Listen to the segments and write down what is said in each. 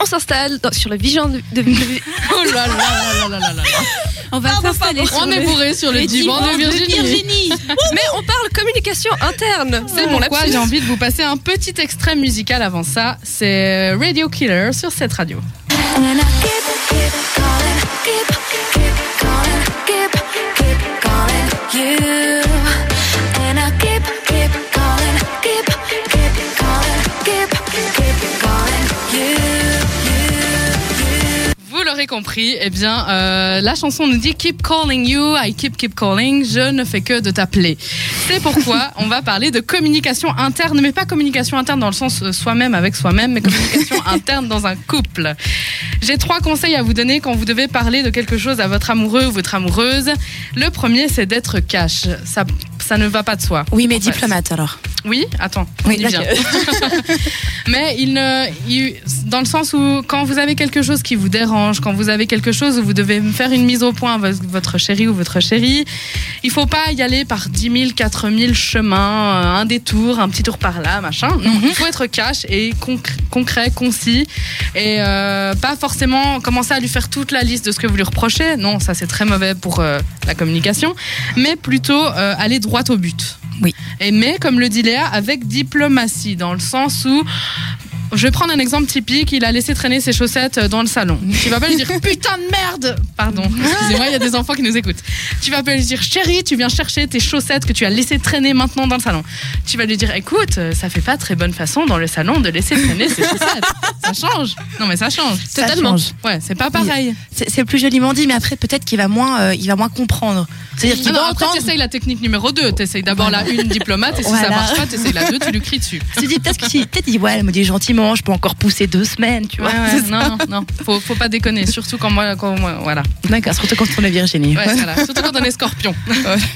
on s'installe dans- sur le Vision de, de- de- Oh là là là là là là là. On va s'installer sur On est le- bourré sur le le divan de Virginie. Mais on parle communication interne. C'est mon pourquoi lapsus. j'ai envie de vous passer un petit extrait musical avant ça. C'est Radio Killer sur cette radio. And I keep, keep calling, keep, keep l'aurez compris, eh bien, euh, la chanson nous dit Keep calling you, I keep keep calling, je ne fais que de t'appeler. C'est pourquoi on va parler de communication interne, mais pas communication interne dans le sens euh, soi-même avec soi-même, mais communication interne dans un couple. J'ai trois conseils à vous donner quand vous devez parler de quelque chose à votre amoureux ou votre amoureuse. Le premier, c'est d'être cash. Ça, ça ne va pas de soi. Oui, mais fait. diplomate alors. Oui, attends, on Oui, y vient. Mais il ne, il- dans le sens où quand vous avez quelque chose qui vous dérange, quand vous avez quelque chose où vous devez faire une mise au point avec votre chéri ou votre chérie, il faut pas y aller par 10 000, 4 000 chemins, euh, un détour, un petit tour par là, machin. Non, il faut être cash et concr- concret, concis et euh, pas forcément commencer à lui faire toute la liste de ce que vous lui reprochez. Non, ça c'est très mauvais pour euh, la communication, mais plutôt euh, aller droit au but. Oui. Et mais, comme le dit Léa, avec diplomatie, dans le sens où. Je vais prendre un exemple typique. Il a laissé traîner ses chaussettes dans le salon. Tu vas pas lui dire putain de merde. Pardon. Excusez-moi, il y a des enfants qui nous écoutent. Tu vas pas lui dire chérie, tu viens chercher tes chaussettes que tu as laissées traîner maintenant dans le salon. Tu vas lui dire écoute, ça fait pas très bonne façon dans le salon de laisser traîner ses chaussettes. Ça change. Non mais ça change. Ça Totalement. change. Ouais, c'est pas pareil. C'est c'est plus joliment dit, mais après peut-être qu'il va moins, euh, il va moins comprendre. C'est-à-dire qu'il non, va entendre. tu essayes la technique numéro 2. Tu essayes d'abord la une diplomate et si ça Voilà. marche pas, tu essayes la 2, tu lui cries dessus. Se dit peut-être que peut-être il ouais, elle me dit gentiment, je peux encore pousser deux semaines, tu vois. ouais, non, non, non, faut, faut pas déconner, surtout quand moi, quand moi voilà. D'accord, surtout quand on est Virginie. Ouais, voilà. Surtout quand on est scorpion.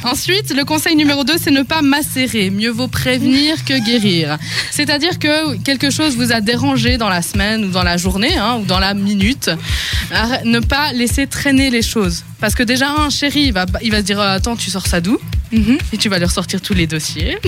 Ensuite, le conseil numéro 2, c'est ne pas macérer. Mieux vaut prévenir que guérir. C'est-à-dire que quelque chose vous a dérangé dans la semaine ou dans la journée hein, ou dans la minute. Arrête- Ne pas laisser traîner les choses. Parce que déjà, un chéri, il va, il va se dire Attends, tu sors ça d'où? Mhm. Et tu vas lui ressortir tous les dossiers.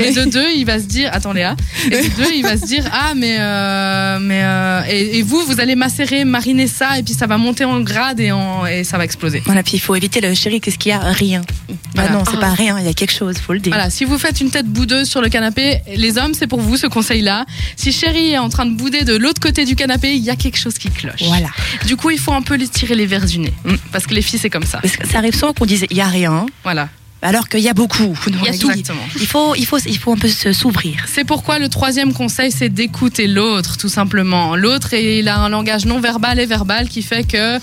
Et de deux, il va se dire, attends Léa, et de deux, il va se dire, ah mais euh, mais euh, et, et vous, vous allez macérer, mariner ça, et puis ça va monter en grade et, en, et ça va exploser. Voilà, puis il faut éviter le chéri, qu'est-ce qu'il y a? Rien. Bah Voilà. non, c'est pas rien, il y a quelque chose, faut le dire. Voilà, si vous faites une tête boudeuse sur le canapé, les hommes, c'est pour vous ce conseil-là. Si chérie est en train de bouder de l'autre côté du canapé, il y a quelque chose qui cloche. Voilà. Du coup, il faut un peu les tirer les verres du nez, parce que les filles, c'est comme ça. Parce que ça arrive souvent qu'on dise il y a rien, Voilà, alors qu'il y a beaucoup. il y a tout. Il faut, il faut, il faut un peu se- s'ouvrir. C'est pourquoi le troisième conseil, c'est d'écouter l'autre, tout simplement. L'autre, il a un langage non verbal et verbal qui fait que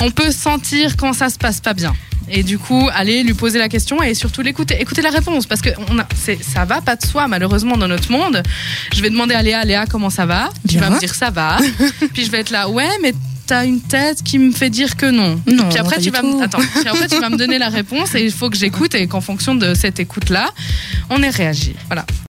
on peut sentir quand ça se passe pas bien. Et du coup, aller lui poser la question et surtout l'écouter, écouter la réponse, parce que on a, ça va pas de soi malheureusement dans notre monde. Je vais demander à Léa, Léa, comment ça va? Tu vas me dire ça va, puis je vais être là, ouais, mais t'as une tête qui me fait dire que non. Non, puis après tu vas, me- attends, puis après tu vas me donner la réponse et il faut que j'écoute et qu'en fonction de cette écoute là, on ait réagi. Voilà.